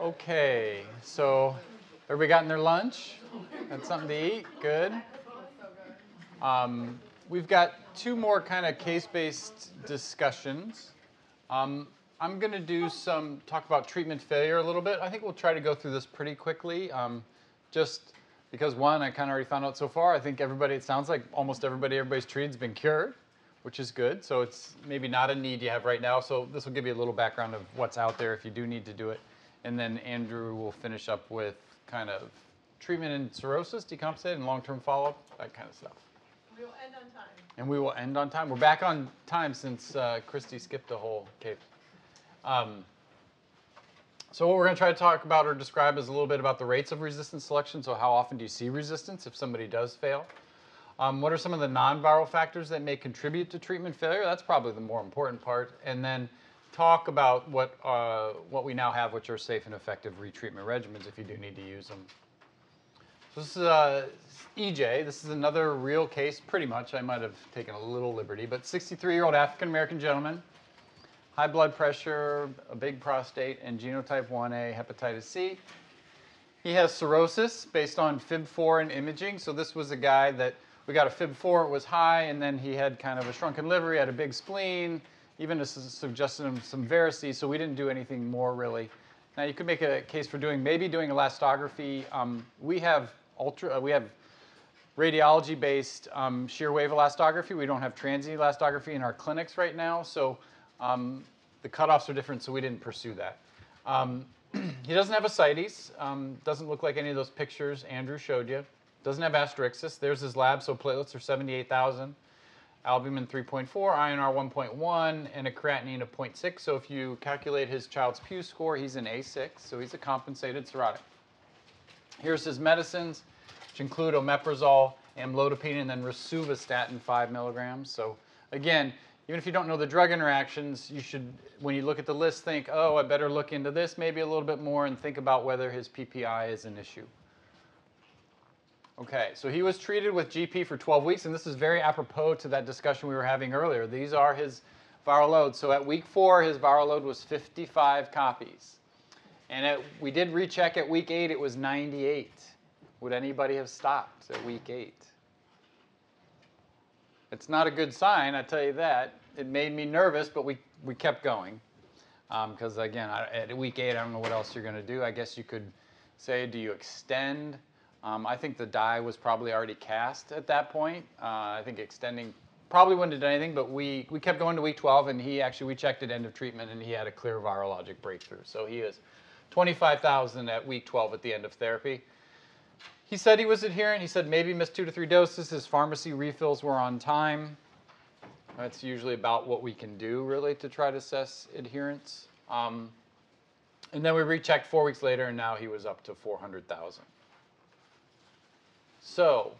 Okay, so everybody gotten their lunch? Had something to eat? Good. Um, we've got two more kind of case-based discussions. Um, I'm going to do some talk about treatment failure a little bit. I think we'll try to go through this pretty quickly. Um, just because one, I kind of already found out so far. I think everybody. It sounds like almost everybody everybody's treated's been cured, which is good. So it's maybe not a need you have right now. So this will give you a little background of what's out there if you do need to do it. And then Andrew will finish up with kind of treatment and cirrhosis, decompensated, and long-term follow-up, that kind of stuff. We will end on time. And we will end on time. We're back on time since uh, Christy skipped a whole cave. Um, so what we're going to try to talk about or describe is a little bit about the rates of resistance selection. So how often do you see resistance if somebody does fail? Um, what are some of the non-viral factors that may contribute to treatment failure? That's probably the more important part. And then talk about what, uh, what we now have, which are safe and effective retreatment regimens if you do need to use them. So this is uh, EJ. This is another real case, pretty much. I might have taken a little liberty, but 63-year-old African-American gentleman, high blood pressure, a big prostate, and genotype 1A hepatitis C. He has cirrhosis based on FIB4 and imaging. So this was a guy that we got a FIB4, it was high, and then he had kind of a shrunken liver, he had a big spleen, even suggested him some varices, so we didn't do anything more really. Now you could make a case for doing maybe doing elastography. Um, we have ultra, uh, we have radiology-based um, shear wave elastography. We don't have transient elastography in our clinics right now, so um, the cutoffs are different, so we didn't pursue that. Um, he doesn't have ascites. Um, doesn't look like any of those pictures Andrew showed you. Doesn't have asterixis. There's his lab, so platelets are 78,000 albumin 3.4, INR 1.1, and a creatinine of 0.6. So if you calculate his child's Pugh score, he's an A6, so he's a compensated cirrhotic. Here's his medicines, which include omeprazole, amlodipine, and then rosuvastatin 5 milligrams. So again, even if you don't know the drug interactions, you should, when you look at the list, think, oh, I better look into this maybe a little bit more and think about whether his PPI is an issue. Okay, so he was treated with GP for 12 weeks, and this is very apropos to that discussion we were having earlier. These are his viral loads. So at week four, his viral load was 55 copies. And we did recheck at week eight, it was 98. Would anybody have stopped at week eight? It's not a good sign, I tell you that. It made me nervous, but we, we kept going. Because um, again, I, at week eight, I don't know what else you're going to do. I guess you could say, do you extend? Um, I think the die was probably already cast at that point. Uh, I think extending probably wouldn't have done anything, but we, we kept going to week 12, and he actually, we checked at end of treatment, and he had a clear virologic breakthrough. So he is 25,000 at week 12 at the end of therapy. He said he was adherent. He said maybe missed two to three doses. His pharmacy refills were on time. That's usually about what we can do, really, to try to assess adherence. Um, and then we rechecked four weeks later, and now he was up to 400,000. So,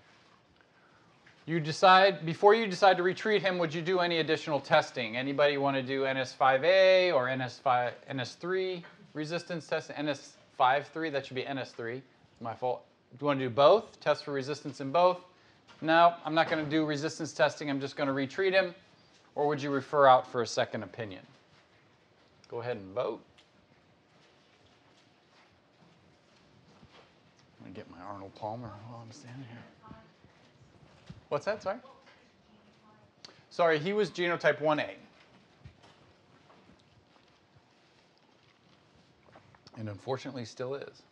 you decide, before you decide to retreat him, would you do any additional testing? Anybody want to do NS5A or NS5, NS3 resistance testing? NS53, that should be NS3, my fault. Do you want to do both? Test for resistance in both? No, I'm not going to do resistance testing. I'm just going to retreat him. Or would you refer out for a second opinion? Go ahead and vote. Me get my Arnold Palmer while I'm standing here. What's that? Sorry? Sorry, he was genotype 1A. And unfortunately still is.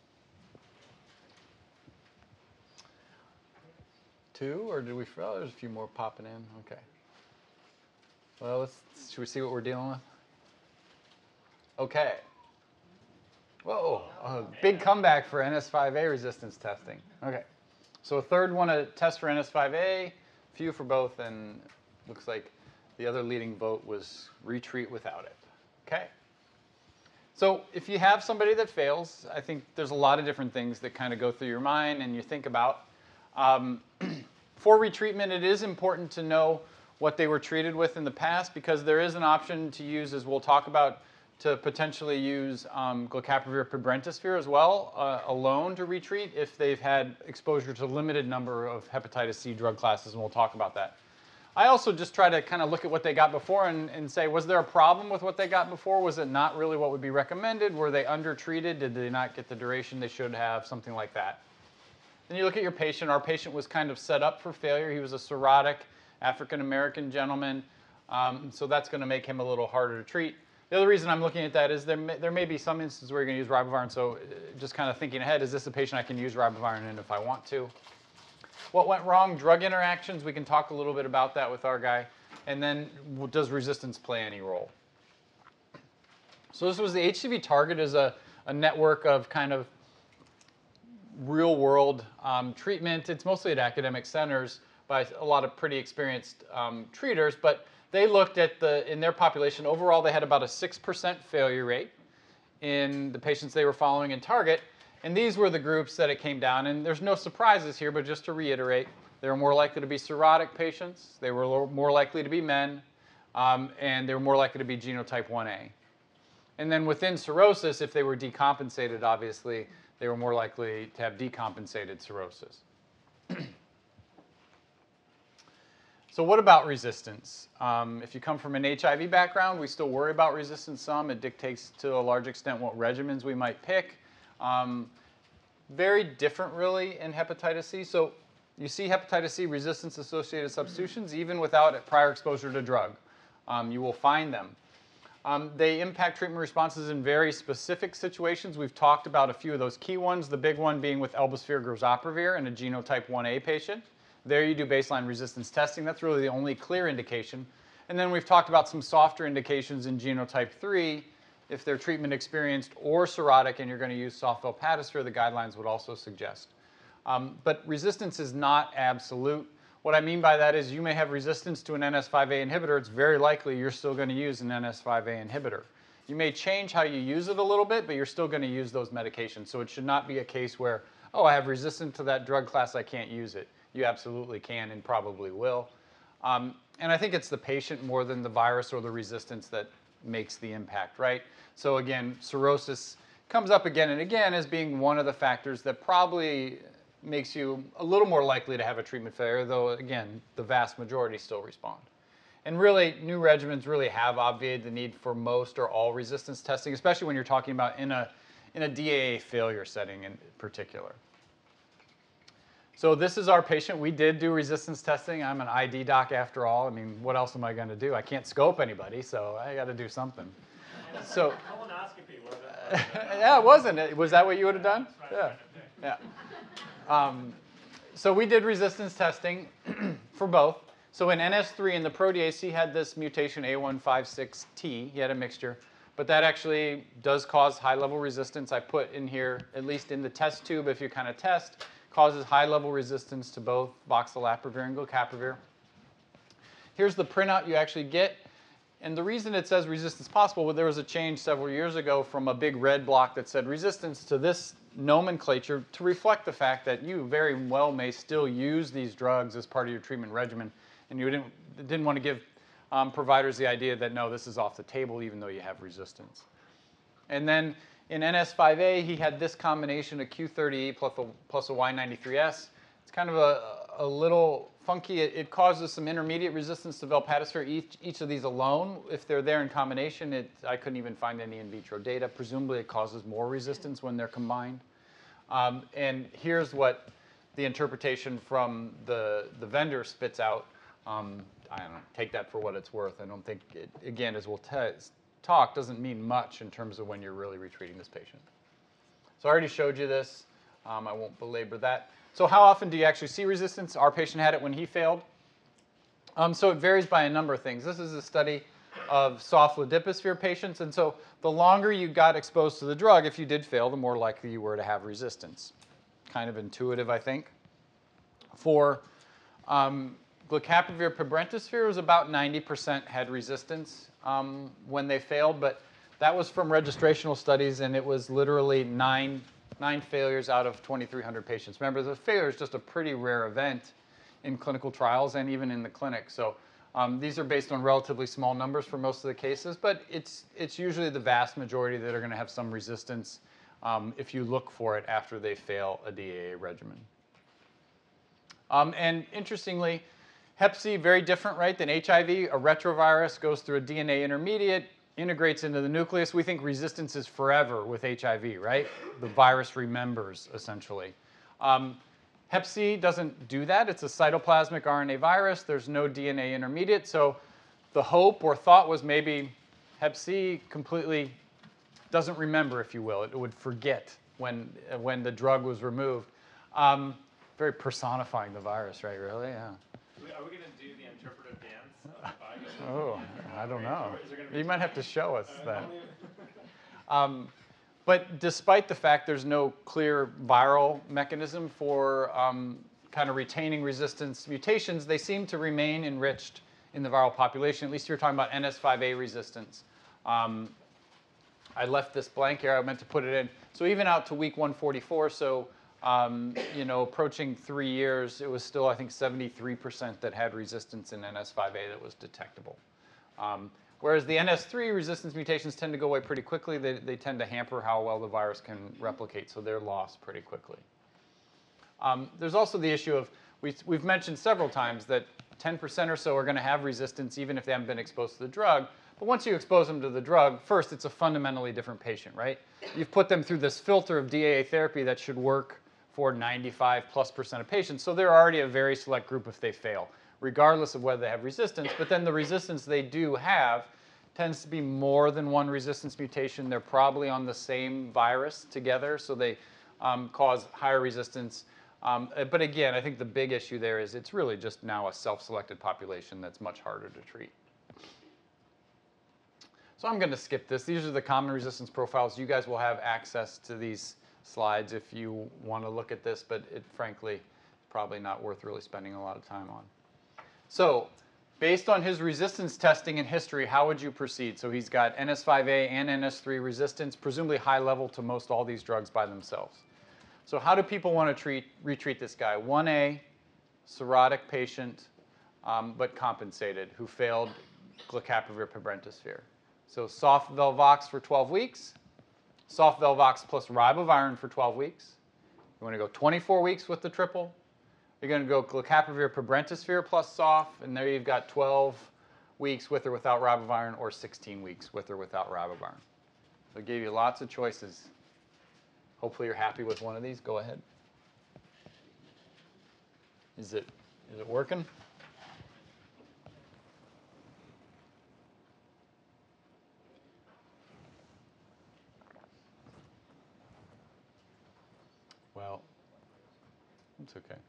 Two, or did we, oh, there's a few more popping in. Okay. Well, let's, should we see what we're dealing with? Okay. Whoa, a big comeback for NS5A resistance testing. Okay, so a third one to test for NS5A, few for both, and looks like the other leading vote was retreat without it. Okay. So if you have somebody that fails, I think there's a lot of different things that kind of go through your mind and you think about. Um, for retreatment, it is important to know what they were treated with in the past because there is an option to use, as we'll talk about, to potentially use um, glecaprevir pibrentasvir as well uh, alone to retreat if they've had exposure to a limited number of hepatitis C drug classes, and we'll talk about that. I also just try to kind of look at what they got before and, and say, was there a problem with what they got before? Was it not really what would be recommended? Were they undertreated? Did they not get the duration they should have? Something like that. Then you look at your patient. Our patient was kind of set up for failure. He was a cirrhotic African American gentleman, um, so that's going to make him a little harder to treat. The other reason I'm looking at that is there may, there may be some instances where you're going to use ribavirin, so uh, just kind of thinking ahead, is this a patient I can use ribavirin in if I want to? What went wrong? Drug interactions. We can talk a little bit about that with our guy. And then does resistance play any role? So this was the HCV Target is a, a network of kind of real world um, treatment. It's mostly at academic centers by a lot of pretty experienced um, treaters, but they looked at the, in their population, overall they had about a 6% failure rate in the patients they were following in Target. And these were the groups that it came down. And there's no surprises here, but just to reiterate, they were more likely to be cirrhotic patients. They were more likely to be men. Um, and they were more likely to be genotype 1A. And then within cirrhosis, if they were decompensated, obviously, they were more likely to have decompensated cirrhosis. So what about resistance? Um, if you come from an HIV background, we still worry about resistance some. It dictates to a large extent what regimens we might pick. Um, very different, really, in hepatitis C. So you see hepatitis C resistance-associated substitutions even without prior exposure to drug. Um, you will find them. Um, they impact treatment responses in very specific situations. We've talked about a few of those key ones, the big one being with Elbasvir grazoprevir in a genotype 1A patient. There you do baseline resistance testing. That's really the only clear indication. And then we've talked about some softer indications in genotype 3 if they're treatment experienced or cirrhotic and you're going to use soft the guidelines would also suggest. Um, but resistance is not absolute. What I mean by that is you may have resistance to an NS5A inhibitor. It's very likely you're still going to use an NS5A inhibitor. You may change how you use it a little bit, but you're still going to use those medications. So it should not be a case where, oh, I have resistance to that drug class, I can't use it. You absolutely can and probably will. Um, and I think it's the patient more than the virus or the resistance that makes the impact, right? So again, cirrhosis comes up again and again as being one of the factors that probably makes you a little more likely to have a treatment failure, though again, the vast majority still respond. And really, new regimens really have obviated the need for most or all resistance testing, especially when you're talking about in a, in a DAA failure setting in particular. So this is our patient. We did do resistance testing. I'm an ID doc after all. I mean, what else am I going to do? I can't scope anybody, so I got to do something. So, yeah, it wasn't. It, Was that what you would have done? Yeah, yeah. Um, so we did resistance testing for both. So in NS3 in the protease, he had this mutation A156T. He had a mixture, but that actually does cause high-level resistance. I put in here, at least in the test tube, if you kind of test, causes high-level resistance to both voxilaprevir and glecaprevir. Here's the printout you actually get. And the reason it says resistance possible, well, there was a change several years ago from a big red block that said resistance to this nomenclature to reflect the fact that you very well may still use these drugs as part of your treatment regimen. And you didn't, didn't want to give um, providers the idea that, no, this is off the table even though you have resistance. And then in NS5A, he had this combination of Q30E plus a, plus a Y93S. It's kind of a, a little funky. It, it, causes some intermediate resistance to velpatasvir. Each, each of these alone, if they're there in combination, it, I couldn't even find any in vitro data. Presumably it causes more resistance when they're combined. Um, and here's what the interpretation from the, the vendor spits out. Um, I don't know, take that for what it's worth. I don't think, it, again, as we'll talk doesn't mean much in terms of when you're really retreating this patient. So I already showed you this. Um, I won't belabor that. So how often do you actually see resistance? Our patient had it when he failed. Um, so it varies by a number of things. This is a study of SOF ledipasvir patients. And so the longer you got exposed to the drug, if you did fail, the more likely you were to have resistance. Kind of intuitive, I think. For um, glecaprevir pibrentasvir was about 90% had resistance um, when they failed, but that was from registrational studies, and it was literally nine, nine failures out of 2,300 patients. Remember, the failure is just a pretty rare event in clinical trials and even in the clinic. So um, these are based on relatively small numbers for most of the cases, but it's, it's usually the vast majority that are going to have some resistance um, if you look for it after they fail a DAA regimen. Um, and interestingly, Hep C, very different, right, than HIV. A retrovirus goes through a DNA intermediate, integrates into the nucleus. We think resistance is forever with HIV, right? The virus remembers, essentially. Um, Hep C doesn't do that. It's a cytoplasmic RNA virus. There's no DNA intermediate. So the hope or thought was maybe Hep C completely doesn't remember, if you will. It would forget when, when the drug was removed. Um, very personifying the virus, right? Really? Yeah. Are we going to do the interpretive dance? Oh, I don't know. You might have to show us that. Um, but despite the fact there's no clear viral mechanism for um, kind of retaining resistance mutations, they seem to remain enriched in the viral population. At least you're talking about NS5A resistance. Um, I left this blank here. I meant to put it in. So even out to week 144, so um, you know, approaching three years, it was still, I think, 73% that had resistance in NS5A that was detectable. Um, whereas the NS3 resistance mutations tend to go away pretty quickly. They, they tend to hamper how well the virus can replicate, so they're lost pretty quickly. Um, there's also the issue of, we, we've mentioned several times that 10% or so are going to have resistance even if they haven't been exposed to the drug. But once you expose them to the drug, first, it's a fundamentally different patient, right? You've put them through this filter of DAA therapy that should work for 95 plus percent of patients. So they're already a very select group if they fail, regardless of whether they have resistance. But then the resistance they do have tends to be more than one resistance mutation. They're probably on the same virus together, so they um, cause higher resistance. Um, uh, but again, I think the big issue there is it's really just now a self-selected population that's much harder to treat. So I'm going to skip this. These are the common resistance profiles. You guys will have access to these slides if you want to look at this, but it frankly probably not worth really spending a lot of time on. So based on his resistance testing and history, how would you proceed? So he's got NS5A and NS3 resistance, presumably high level to most all these drugs by themselves. So how do people want to treat, retreat this guy? 1A, cirrhotic patient, um, but compensated, who failed glecaprevir pibrentasvir. So SOF Velvox for 12 weeks, SOF Velvox plus ribavirin for 12 weeks. You want to go 24 weeks with the triple. You're going to go glecaprevir pibrentasvir plus SOF, and there you've got 12 weeks with or without ribavirin, or 16 weeks with or without ribavirin. So I gave you lots of choices. Hopefully you're happy with one of these. Go ahead. Is it, is it working? Well, it's okay.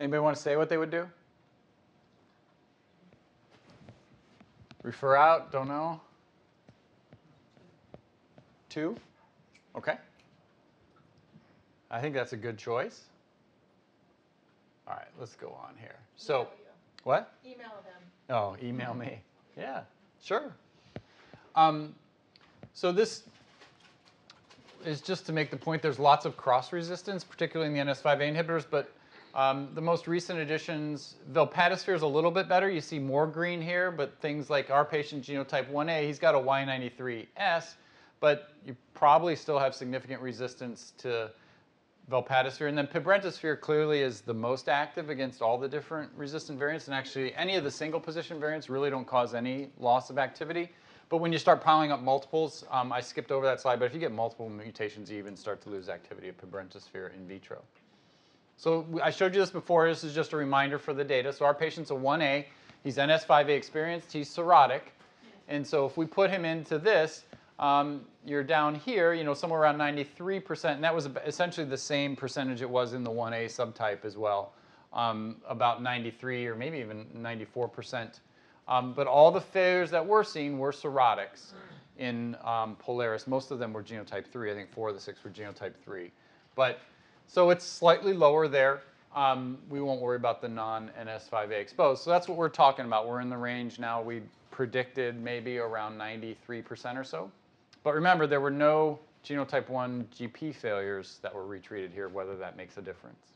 Anybody want to say what they would do? Refer out, don't know. Two? Okay. I think that's a good choice. All right, let's go on here. So, Email what? Email them. Oh, email me. Yeah, sure. Um, so this is just to make the point there's lots of cross resistance, particularly in the NS5A inhibitors, but um, the most recent additions, velpatasvir is a little bit better. You see more green here, but things like our patient genotype 1A, he's got a Y93S, but you probably still have significant resistance to velpatasvir. And then pibrentasvir clearly is the most active against all the different resistant variants. And actually, any of the single position variants really don't cause any loss of activity. But when you start piling up multiples, um, I skipped over that slide, but if you get multiple mutations, you even start to lose activity of pibrentasvir in vitro. So I showed you this before. This is just a reminder for the data. So our patient's a 1A. He's NS5A experienced. He's cirrhotic. And so if we put him into this, um, you're down here, you know, somewhere around 93%, and that was essentially the same percentage it was in the 1A subtype as well, um, about 93 or maybe even 94%. Um, but all the failures that we're seeing were cirrhotics in um, Polaris. Most of them were genotype 3. I think four of the six were genotype 3. But so it's slightly lower there. Um, we won't worry about the non-NS5A exposed. So that's what we're talking about. We're in the range now. We predicted maybe around 93% or so. But remember, there were no genotype 1 GP failures that were retreated here, whether that makes a difference.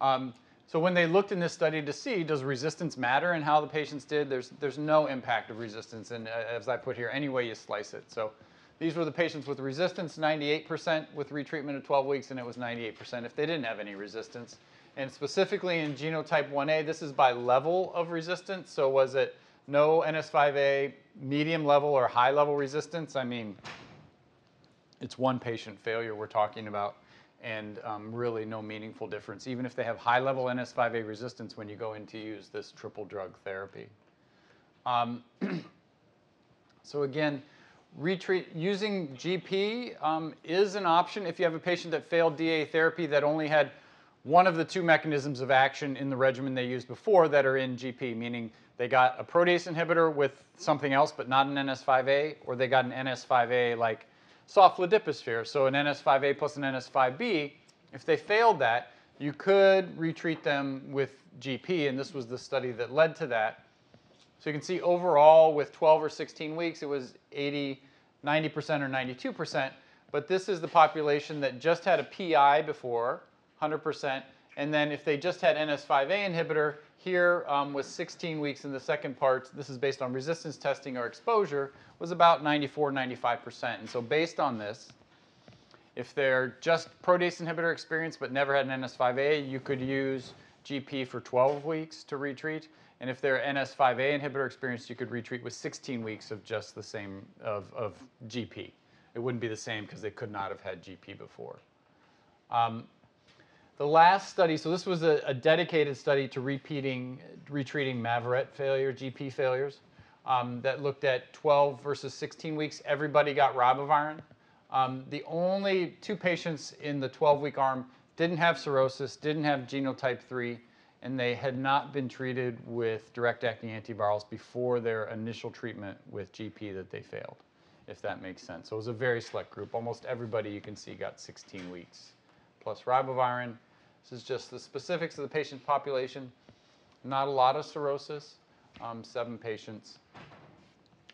Um, so when they looked in this study to see, does resistance matter in how the patients did, there's, there's no impact of resistance, and as I put here, any way you slice it. So these were the patients with resistance, 98% with retreatment at 12 weeks, and it was 98% if they didn't have any resistance. And specifically in genotype 1A, this is by level of resistance. So was it no NS5A, medium level, or high level resistance? I mean, it's one patient failure we're talking about, and um, really no meaningful difference, even if they have high level NS5A resistance when you go in to use this triple drug therapy. Um, so again, retreat using GP um, is an option if you have a patient that failed DA therapy that only had one of the two mechanisms of action in the regimen they used before that are in GP, meaning they got a protease inhibitor with something else but not an NS5A, or they got an NS5A like SOF ledipasvir, so an NS5A plus an NS5B. If they failed that, you could retreat them with GP, and this was the study that led to that. So you can see overall with 12 or 16 weeks, it was 80, 90% or 92%. But this is the population that just had a PI before, 100%. And then if they just had NS5A inhibitor, here um, was 16 weeks in the second part. This is based on resistance testing or exposure, was about 94, 95%. And so based on this, if they're just protease inhibitor experienced but never had an NS5A, you could use GP for 12 weeks to retreat. And if they're NS5A inhibitor experienced, you could retreat with 16 weeks of just the same of, of GP. It wouldn't be the same because they could not have had GP before. Um, the last study, so this was a, a, dedicated study to repeating, retreating Mavyret failure, GP failures, um, that looked at 12 versus 16 weeks. Everybody got ribavirin. Um, the only two patients in the 12-week arm didn't have cirrhosis, didn't have genotype 3, and they had not been treated with direct-acting antivirals before their initial treatment with GP that they failed, if that makes sense. So it was a very select group. Almost everybody you can see got 16 weeks plus ribavirin. This is just the specifics of the patient population. Not a lot of cirrhosis, um, seven patients.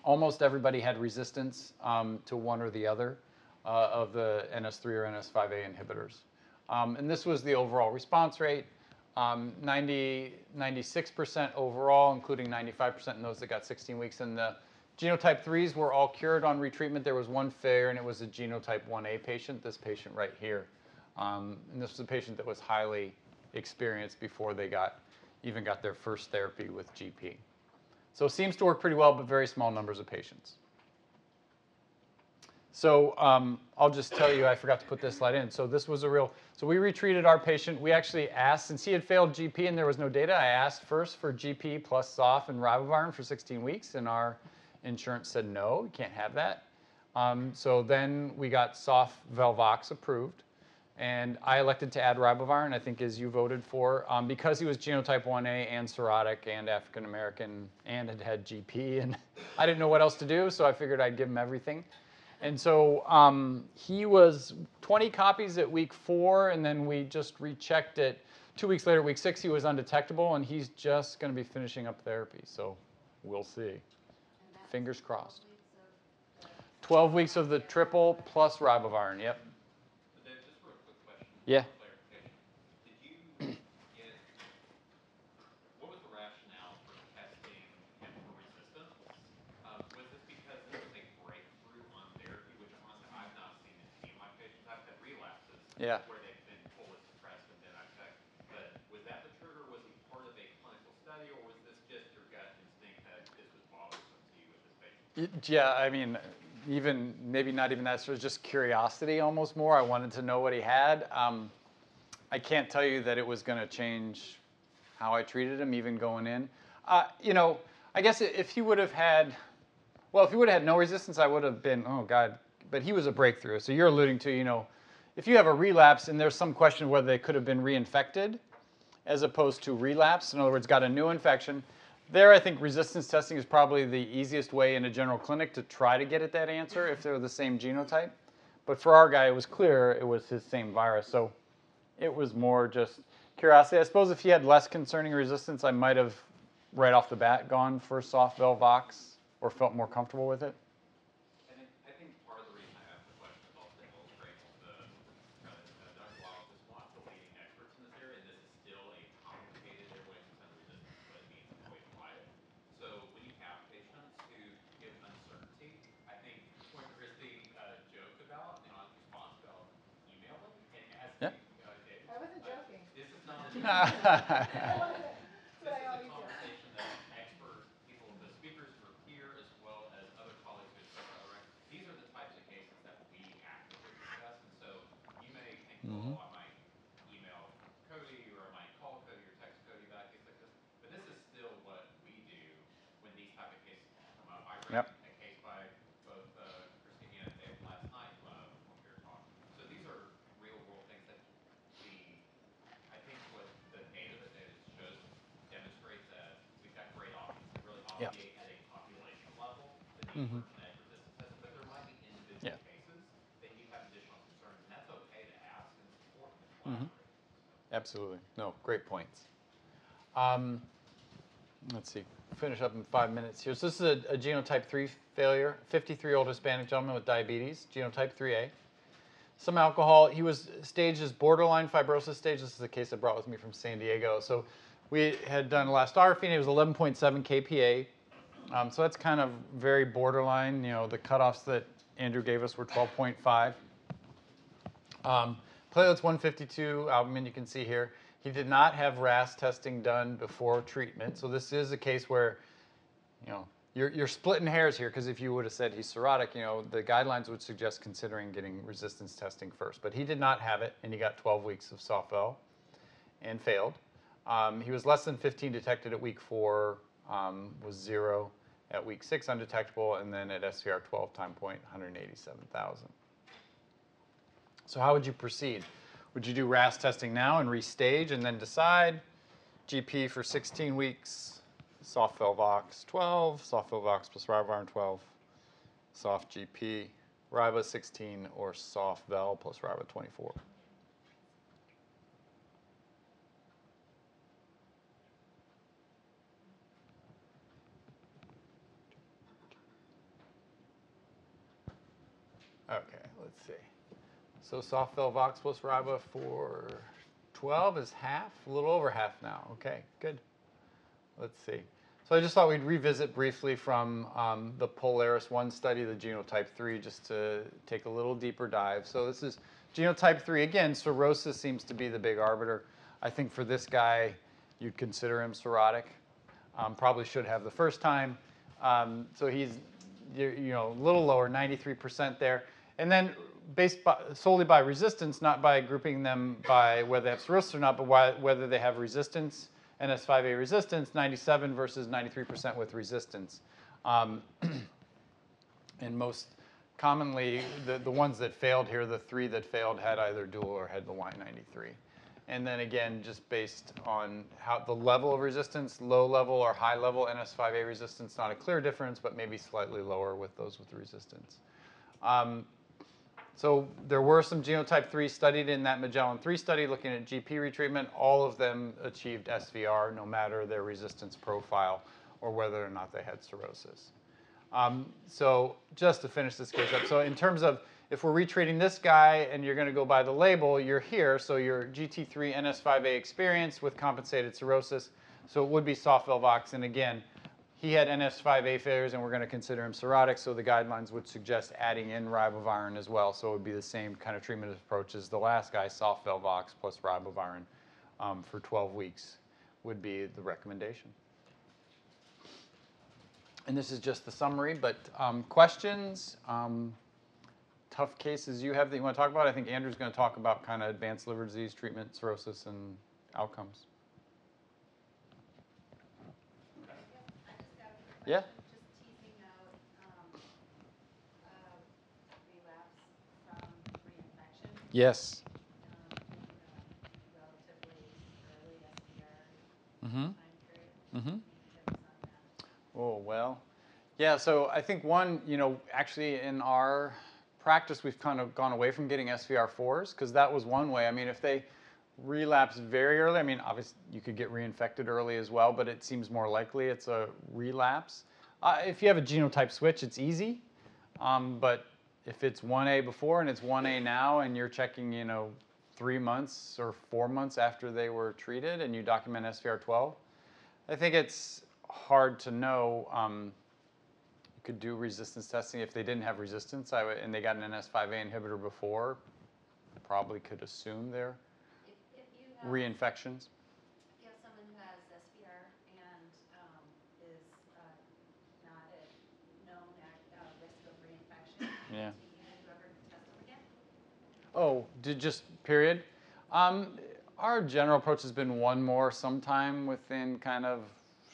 Almost everybody had resistance um, to one or the other uh, of the NS3 or NS5A inhibitors. Um, and this was the overall response rate. Um, 90, 96% overall, including 95% in those that got 16 weeks. And the genotype 3s were all cured on retreatment. There was one failure, and it was a genotype 1A patient, this patient right here. Um, and this was a patient that was highly experienced before they got even got their first therapy with GP. So it seems to work pretty well, but very small numbers of patients. So um, I'll just tell you, I forgot to put this slide in. So this was a real, so we retreated our patient. We actually asked, since he had failed GP and there was no data, I asked first for GP plus SOF and ribavirin for 16 weeks, and our insurance said no, you can't have that. Um, so then we got SOF Velvox approved, and I elected to add ribavirin, I think as you voted for, um, because he was genotype 1A and cirrhotic and African American and had had GP, and I didn't know what else to do, so I figured I'd give him everything. And so um, he was 20 copies at week four, and then we just rechecked it. Two weeks later, week six, he was undetectable, and he's just going to be finishing up therapy. So we'll see. Fingers crossed. 12 weeks of the triple plus ribavirin, yep. But then, just for a quick question. Yeah. for Clarification. Did you get, what was the rationale for testing him for resistance? Um, was this because there was a breakthrough on therapy, which honestly I've not seen in any of my patients? I've had relapses. Yeah. Where they've been fully suppressed and then. But was that the trigger? Was he part of a clinical study or was this just your gut instinct that this was bothersome to you with this patient? Yeah, I mean, even maybe not even that, sort of just curiosity almost more. I wanted to know what he had. Um, I can't tell you that it was going to change how I treated him, even going in. Uh, you know, I guess if he would have had, well, if he would have had no resistance, I would have been, oh God. But he was a breakthrough. So you're alluding to, you know, if you have a relapse and there's some question whether they could have been reinfected as opposed to relapse, in other words, got a new infection, there, I think resistance testing is probably the easiest way in a general clinic to try to get at that answer if they're the same genotype. But for our guy, it was clear it was his same virus. So it was more just curiosity. I suppose if he had less concerning resistance, I might have right off the bat gone for SOF Velvox or felt more comfortable with it. And I, I think part of the reason I asked the question is also to illustrate the, uh, uh, Dr. Wyles is one of the leading experts in this area, and this is still a complicated airway suspended resistance, but it means to always apply it. So when you have patients who give uncertainty, I think what Christy, uh, joked about, you know, as response about emailing, and as, Yeah. uh, David, I wasn't uh, joking. This is not a This is a conversation that expert people, the speakers who are here, as well as other colleagues who express other rights, these are the types of cases that we actively discuss. And so you may think, well, I might email Cody, or I might call Cody, or text Cody about a case like this. But this is still what we do when these type of cases come up. I Yep. read a case by both uh, Christina and Dave last night uh, when we were talking. So these are real world things that the I think what the data that it shows demonstrates that we've got great options to really Yeah. obviate at a population level the need for genetic resistance testing, but there might be individual Yeah. cases that you have additional concerns, and that's okay to ask and it's important to Mhm. collaborate. Absolutely. No, great points. Um, let's see, finish up in five minutes here. So this is a, a genotype 3 failure, 53 old Hispanic gentleman with diabetes, genotype 3A. Some alcohol. He was staged as borderline fibrosis stage. This is a case I brought with me from San Diego. So we had done elastography, and it was 11.7 kPa. Um, so that's kind of very borderline. You know, the cutoffs that Andrew gave us were 12.5. Um, platelets 152, albumin you can see here. He did not have RAS testing done before treatment. So this is a case where, you know, you're, you're splitting hairs here because if you would have said he's cirrhotic, you know, the guidelines would suggest considering getting resistance testing first. But he did not have it, and he got 12 weeks of softball and failed. Um, he was less than 15 detected at week four, um, was zero at week six undetectable, and then at SVR 12 time point, 187,000. So how would you proceed? Would you do RAS testing now and restage and then decide? GP for 16 weeks, SOF Velvox 12, SOF Velvox plus ribavirin 12, SOF GP, Riba 16, or SOF Vel plus Riba 24. Okay, let's see. So SOF Velvox plus Riba for 12 is half, a little over half now. Okay, good. Let's see. So I just thought we'd revisit briefly from um, the Polaris 1 study, the genotype 3, just to take a little deeper dive. So this is genotype 3. Again, cirrhosis seems to be the big arbiter. I think for this guy, you'd consider him cirrhotic. Um, probably should have the first time. Um, so he's you know a little lower, 93% there. And then based by, solely by resistance, not by grouping them by whether they have cirrhosis or not, but why, whether they have resistance, NS5A resistance, 97 versus 93% with resistance. Um, and most commonly, the, the ones that failed here, the three that failed had either dual or had the Y93. And then again, just based on how the level of resistance, low level or high level NS5A resistance, not a clear difference, but maybe slightly lower with those with resistance. Um, so there were some genotype 3 studied in that Magellan 3 study looking at GP retreatment. All of them achieved SVR no matter their resistance profile or whether or not they had cirrhosis. Um, so just to finish this case up, so in terms of if we're retreating this guy and you're going to go by the label, you're here. So you're GT3 NS5A experience with compensated cirrhosis. So it would be SOF Velvox. And again, he had NS5A failures and we're going to consider him cirrhotic. So the guidelines would suggest adding in ribavirin as well. So it would be the same kind of treatment approach as the last guy, SOF Velvox plus ribavirin um, for 12 weeks would be the recommendation. And this is just the summary, but um, questions, um, tough cases you have that you want to talk about? I think Andrew's going to talk about kind of advanced liver disease treatment, cirrhosis, and outcomes. I just got a quick Yeah. question, just teasing out, um, uh, relapse from Yes. um, a relatively early SVR Mm-hmm. Mm-hmm. Any tips on that? Oh, well. Yeah, so I think one, you know, actually in our practice, we've kind of gone away from getting SVR4s because that was one way. I mean, if they relapse very early, I mean, obviously you could get reinfected early as well, but it seems more likely it's a relapse. Uh, if you have a genotype switch, it's easy. Um, but if it's 1A before and it's 1A now and you're checking, you know, three months or four months after they were treated and you document SVR12, I think it's hard to know. Um, you could do resistance testing if they didn't have resistance and they got an NS5A inhibitor before. Probably could assume they're reinfections? Yeah, someone who has and um, is uh, not known uh, risk of reinfection. Yeah. Oh, did just period. Um, our general approach has been one more sometime within kind of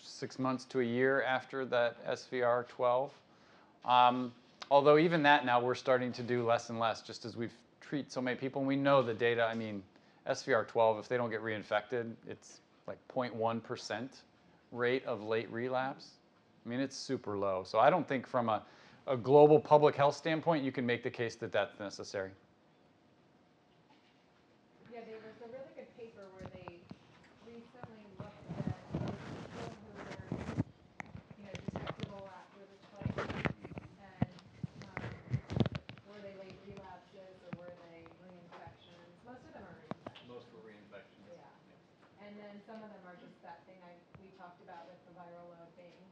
six months to a year after that SVR 12. Um, although even that now we're starting to do less and less just as we've treat so many people and we know the data, I mean, SVR 12, if they don't get reinfected, it's like 0.1% rate of late relapse. I mean, it's super low. So I don't think from a, a global public health standpoint, you can make the case that that's necessary. Yeah, there was a really good paper where they recently looked at those people who were, you know, detectable after the twice. And, um, were they late relapses or were they reinfections? Most of them are reinfections. Most were reinfections. Yeah. And then some of them are just that thing I, we talked about with the viral load being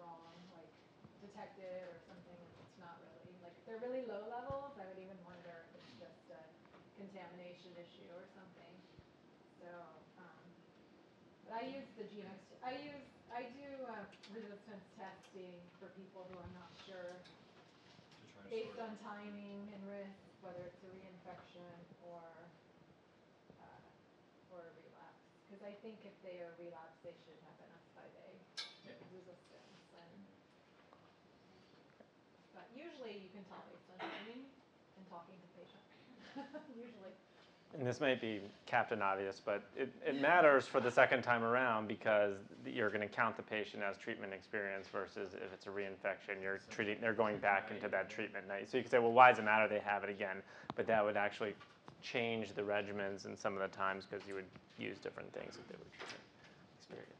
wrong, like detected or something, and it's not really, like, if they're really low levels, I would even wonder if it's just a contamination issue or something. So, um, but I use the genome, I use, I do, uh, resistance testing for people who I'm not sure based on timing and risk, whether it's a reinfection or, uh, or a relapse. Because I think if they are relapse, they should have an S5A resistance and. But usually you can tell based on timing and talking to patients, usually. And this might be Captain Obvious, but it, it matters for the second time around because you're going to count the patient as treatment experience versus if it's a reinfection, you're treating, they're going back into that treatment night. So you could say, well, why does it matter they have it again? But that would actually change the regimens and some of the times because you would use different things if they were treatment experienced.